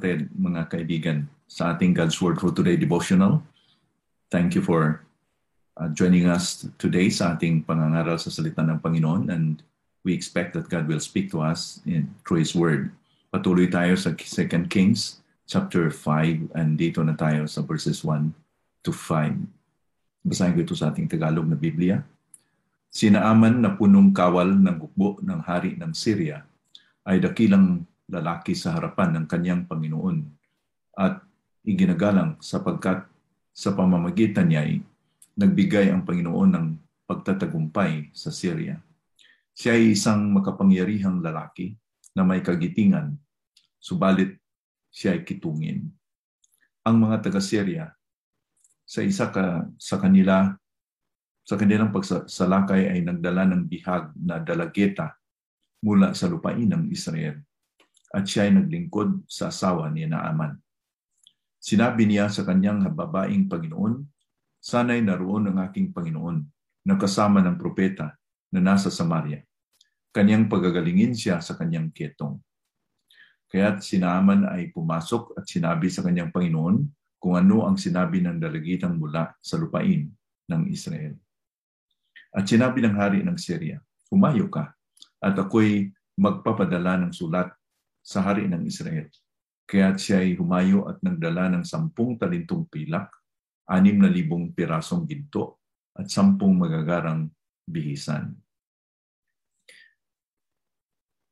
Kapatid, mga kaibigan sa ating God's Word for Today devotional. Thank you for uh, joining us today sa ating pangangaral sa salita ng Panginoon and we expect that God will speak to us in through His Word. Patuloy tayo sa 2 Kings chapter 5 and dito na tayo sa verses 1 to 5. Basahin ko ito sa ating Tagalog na Biblia. Sinaaman na punong kawal ng hukbo ng hari ng Syria ay dakilang lalaki sa harapan ng kanyang Panginoon at iginagalang sapagkat sa pamamagitan niya ay nagbigay ang Panginoon ng pagtatagumpay sa Syria. Siya ay isang makapangyarihang lalaki na may kagitingan, subalit siya ay kitungin. Ang mga taga-Syria, sa isa ka, sa kanila, sa kanilang pagsalakay ay nagdala ng bihag na dalageta mula sa lupain ng Israel at siya ay naglingkod sa asawa ni Naaman. Sinabi niya sa kanyang babaeng Panginoon, Sana'y naroon ang aking Panginoon na kasama ng propeta na nasa Samaria. Kanyang pagagalingin siya sa kanyang ketong. Kaya't si Naaman ay pumasok at sinabi sa kanyang Panginoon kung ano ang sinabi ng dalagitang mula sa lupain ng Israel. At sinabi ng hari ng Syria, Humayo ka, at ako'y magpapadala ng sulat sa hari ng Israel. Kaya siya ay humayo at nagdala ng sampung talintong pilak, anim na libong pirasong ginto, at sampung magagarang bihisan.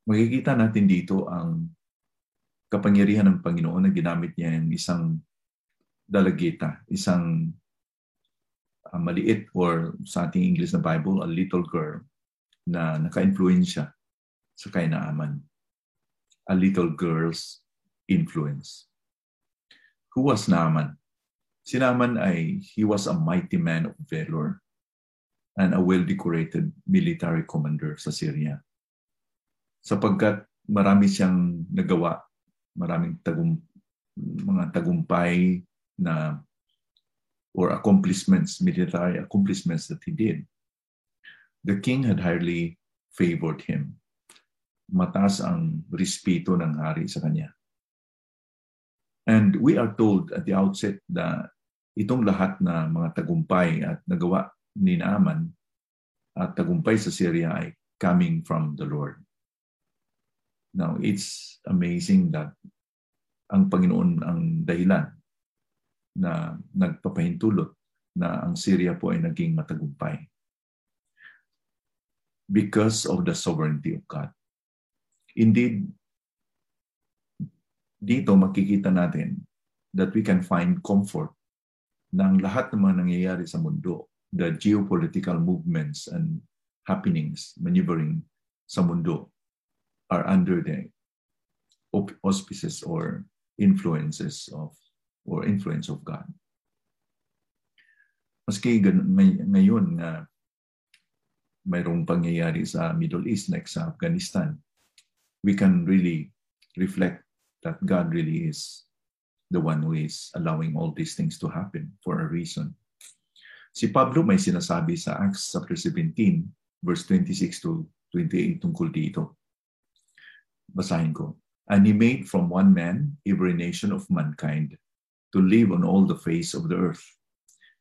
Makikita natin dito ang kapangyarihan ng Panginoon na ginamit niya ng isang dalagita, isang uh, maliit or sa ating English na Bible, a little girl na naka-influensya sa kainaaman a little girl's influence. Who was Naaman? Si Naaman ay, he was a mighty man of valor and a well-decorated military commander sa Syria. Sapagkat marami siyang nagawa, maraming tagum, mga tagumpay na or accomplishments, military accomplishments that he did. The king had highly favored him mataas ang respeto ng hari sa kanya. And we are told at the outset na itong lahat na mga tagumpay at nagawa ni Naaman at tagumpay sa Syria ay coming from the Lord. Now, it's amazing that ang Panginoon ang dahilan na nagpapahintulot na ang Syria po ay naging matagumpay because of the sovereignty of God. Indeed, dito makikita natin that we can find comfort ng lahat ng mga nangyayari sa mundo, the geopolitical movements and happenings, maneuvering sa mundo are under the auspices or influences of or influence of God. Maski may, ngayon na mayroong pangyayari sa Middle East like sa Afghanistan, we can really reflect that God really is the one who is allowing all these things to happen for a reason. Si Pablo may sinasabi sa Acts chapter 17, verse 26 to 28 tungkol dito. Basahin ko. And he made from one man every nation of mankind to live on all the face of the earth,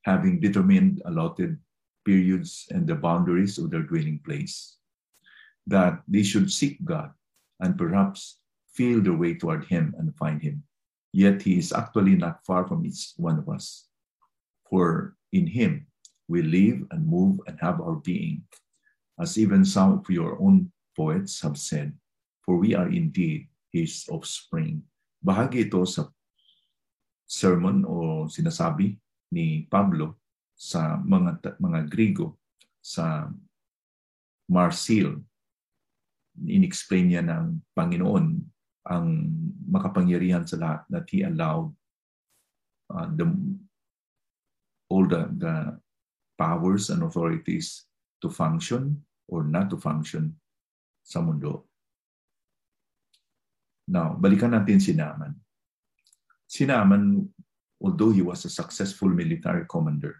having determined allotted periods and the boundaries of their dwelling place, that they should seek God and perhaps feel their way toward Him and find Him. Yet He is actually not far from each one of us. For in Him we live and move and have our being, as even some of your own poets have said, for we are indeed His offspring. Bahagi ito sa sermon o sinasabi ni Pablo sa mga mga Grigo sa Marsil in-explain niya ng Panginoon ang makapangyarihan sa lahat that He allowed uh, the, all the, the powers and authorities to function or not to function sa mundo. Now, balikan natin si Naaman. Si Naaman, although he was a successful military commander,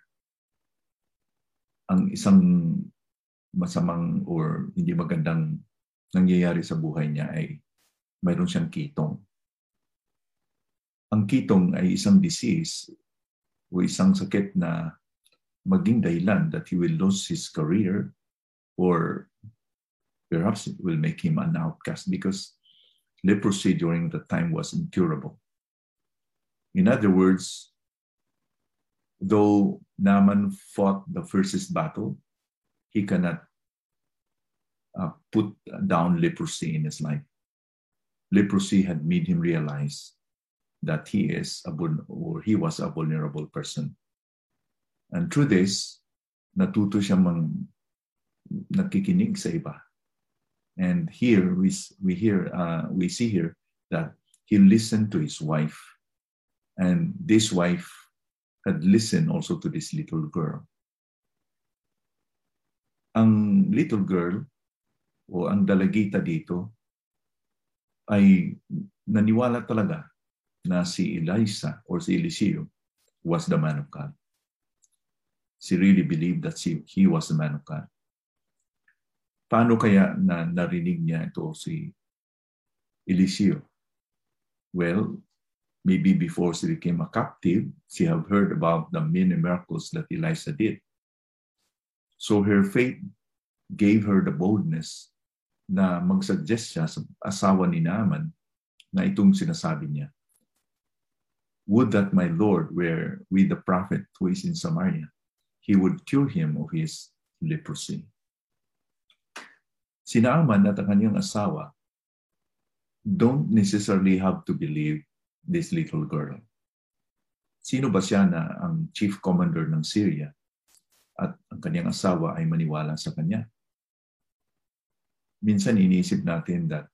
ang isang masamang or hindi magandang nangyayari sa buhay niya ay mayroon siyang kitong. kitong ay isang disease o isang sakit na maging dahilan that he will lose his career or perhaps it will make him an outcast because leprosy during that time was incurable. In other words, though Naaman fought the fiercest battle, he cannot uh, put down leprosy in his life. Leprosy had made him realize that he is a or he was a vulnerable person. And through this, natuto siya mang nakikinig sa iba. And here we we hear uh, we see here that he listened to his wife, and this wife had listened also to this little girl. Ang little girl o ang dalagita dito ay naniwala talaga na si Eliza or si Eliseo was the man of God. She really believed that she, he was the man of God. Paano kaya na narinig niya ito si Eliseo? Well, maybe before she became a captive, she have heard about the many miracles that Eliza did. So her faith gave her the boldness na mag-suggest siya sa asawa ni Naaman na itong sinasabi niya. Would that my Lord were with the prophet who is in Samaria, he would cure him of his leprosy. Si Naaman at ang kanyang asawa don't necessarily have to believe this little girl. Sino ba siya na ang chief commander ng Syria at ang kanyang asawa ay maniwala sa kanya? Minsan iniisip natin that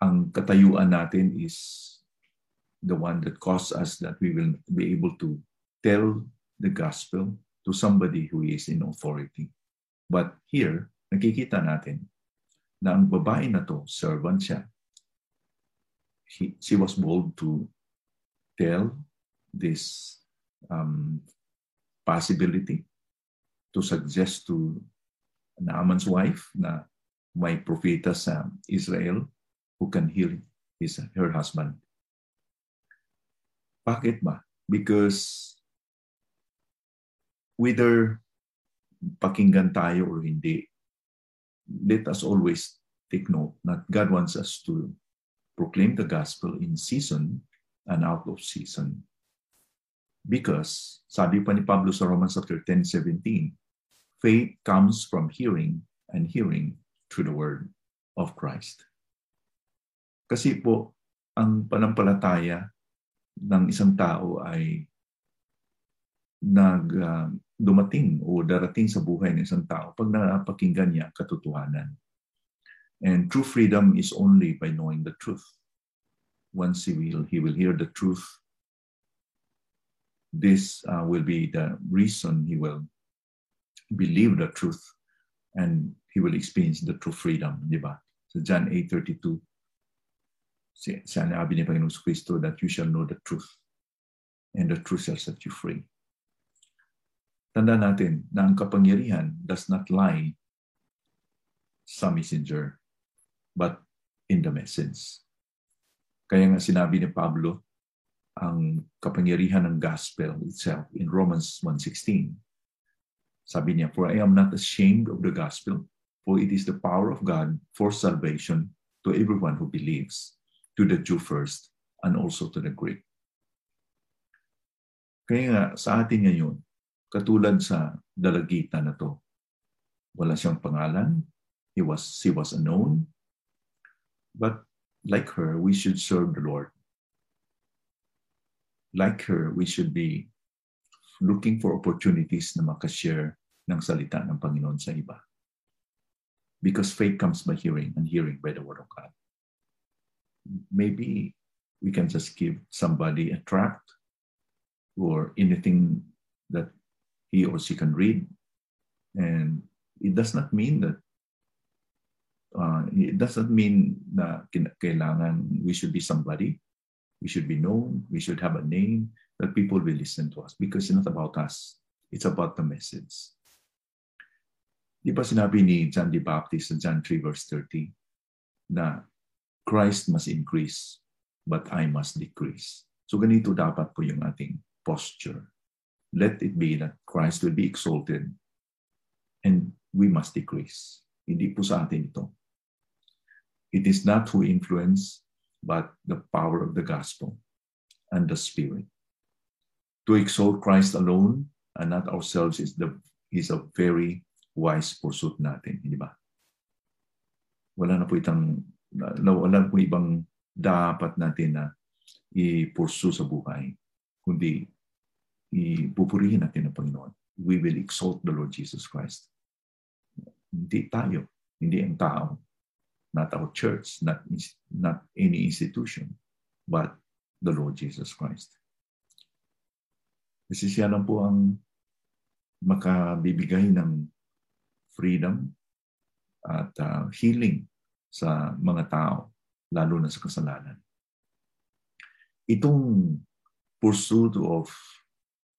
ang katayuan natin is the one that caused us that we will be able to tell the gospel to somebody who is in authority. But here, nakikita natin na ang babae na to, servant siya. He, she was bold to tell this um, possibility to suggest to Naaman's wife na may propeta sa Israel who can heal his, her husband. Bakit ba? Because whether pakinggan tayo or hindi, let us always take note that God wants us to proclaim the gospel in season and out of season. Because, sabi pa ni Pablo sa Romans chapter 10, 17, faith comes from hearing and hearing through the word of Christ. Kasi po, ang panampalataya ng isang tao ay nag uh, dumating o darating sa buhay ng isang tao pag napakinggan niya katotohanan. And true freedom is only by knowing the truth. Once he will, he will hear the truth. This uh, will be the reason he will believe the truth and he will experience the true freedom, di ba? So John 8.32, sinabi ni Panginoon Kristo that you shall know the truth and the truth shall set you free. Tanda natin na ang kapangyarihan does not lie sa messenger, but in the message. Kaya nga sinabi ni Pablo, ang kapangyarihan ng gospel itself in Romans 1.16. Sabi niya, For I am not ashamed of the gospel, for it is the power of God for salvation to everyone who believes, to the Jew first, and also to the Greek. Kaya nga, sa atin ngayon, Katulad sa dalagita na to. Wala siyang pangalan. He was, she was unknown. But like her, we should serve the Lord. Like her, we should be looking for opportunities na makashare ng salita ng Panginoon sa iba. Because faith comes by hearing and hearing by the Word of God. Maybe we can just give somebody a tract or anything that he or she can read. And it does not mean that uh, it doesn't mean na kailangan we should be somebody. We should be known. We should have a name that people will listen to us because it's not about us. It's about the message. Di ba sinabi ni John the Baptist sa John 3 verse 30 na Christ must increase but I must decrease. So ganito dapat po yung ating posture. Let it be that Christ will be exalted and we must decrease. Hindi po sa atin ito. It is not who influence, but the power of the gospel and the Spirit. To exalt Christ alone and not ourselves is the is a very wise pursuit natin, di ba? Wala na po itang wala po ibang dapat natin na i-pursue sa buhay, kundi ipupurihin natin ang Panginoon. We will exalt the Lord Jesus Christ. Hindi tayo, hindi ang tao, not our church, not, not any institution, but the Lord Jesus Christ. Kasi siya lang po ang makabibigay ng freedom at uh, healing sa mga tao, lalo na sa kasalanan. Itong pursuit of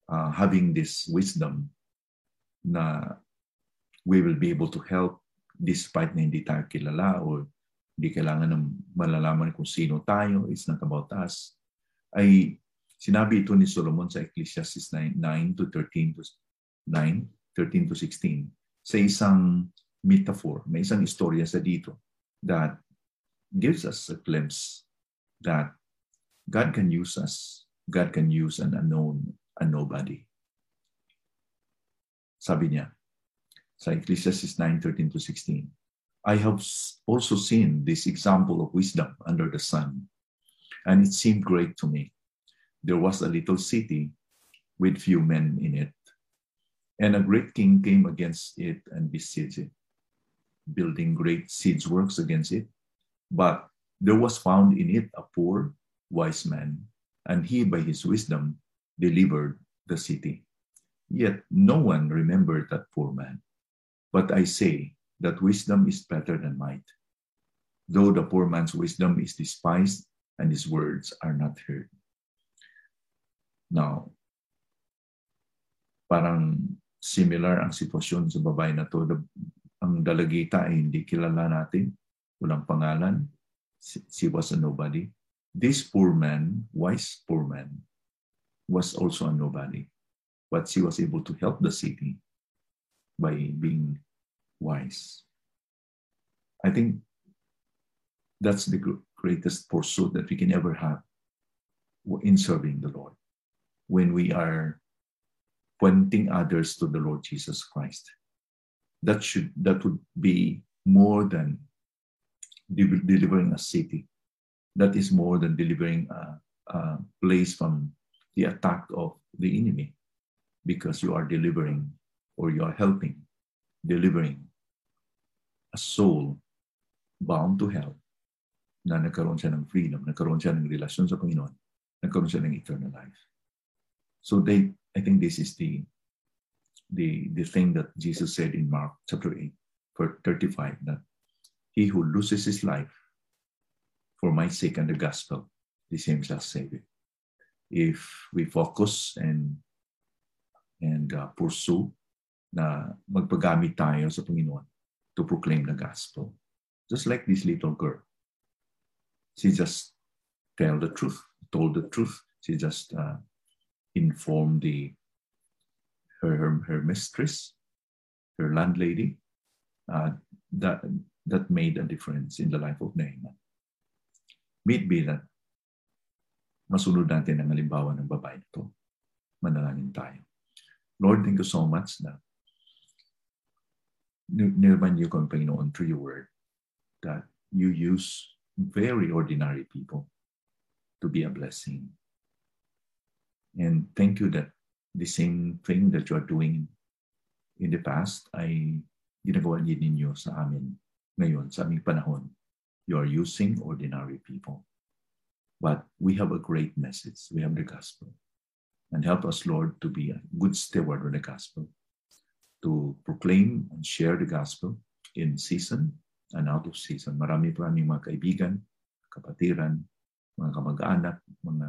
uh, having this wisdom na we will be able to help despite na hindi tayo kilala or hindi kailangan ng malalaman kung sino tayo, it's not about us, ay sinabi ito ni Solomon sa Ecclesiastes 9, 9 to 13 to 9, 13 to 16 sa isang metaphor, may isang istorya sa dito that gives us a glimpse that God can use us. God can use an unknown, a nobody. Sabi niya sa Ecclesiastes 9:13 to 16, I have also seen this example of wisdom under the sun, and it seemed great to me. There was a little city with few men in it, and a great king came against it and besieged it building great siege works against it. But there was found in it a poor, wise man, and he, by his wisdom, delivered the city. Yet no one remembered that poor man. But I say that wisdom is better than might. Though the poor man's wisdom is despised and his words are not heard. Now, parang similar ang sitwasyon sa babae na to. Ang dalagita ay hindi kilala natin, walang pangalan. She was a nobody. This poor man, wise poor man, was also a nobody. But she was able to help the city by being wise. I think that's the greatest pursuit that we can ever have in serving the Lord. When we are pointing others to the Lord Jesus Christ that should that would be more than de- delivering a city. That is more than delivering a, a place from the attack of the enemy, because you are delivering or you are helping delivering a soul bound to hell na nagkaroon siya ng freedom, nagkaroon siya ng relasyon sa Panginoon, nagkaroon siya ng eternal life. So they, I think this is the the, the thing that Jesus said in Mark chapter 8, verse 35, that he who loses his life for my sake and the gospel, the same shall save it. If we focus and and uh, pursue na magpagamit tayo sa Panginoon to proclaim the gospel. Just like this little girl. She just tell the truth, told the truth. She just uh, informed the her, her, her mistress, her landlady, uh, that, that made a difference in the life of Naaman. That masunod natin ang halimbawa ng babae ito. Manalangin tayo. Lord, thank you so much na nirman niyo kong Panginoon through your word that you use very ordinary people to be a blessing. And thank you that the same thing that you are doing in the past ay ginagawa din ninyo sa amin ngayon, sa aming panahon. You are using ordinary people. But we have a great message. We have the gospel. And help us, Lord, to be a good steward of the gospel, to proclaim and share the gospel in season and out of season. Marami pa aming mga kaibigan, kapatiran, mga kamag-anak, mga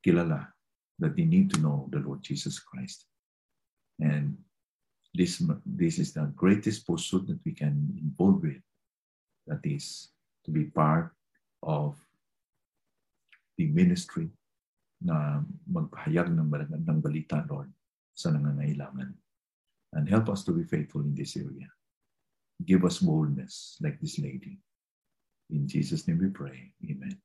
kilala that they need to know the Lord Jesus Christ. And this, this is the greatest pursuit that we can involve with. That is to be part of the ministry na magpahayag ng, ng balita, Lord, sa nangangailangan. And help us to be faithful in this area. Give us boldness like this lady. In Jesus' name we pray. Amen.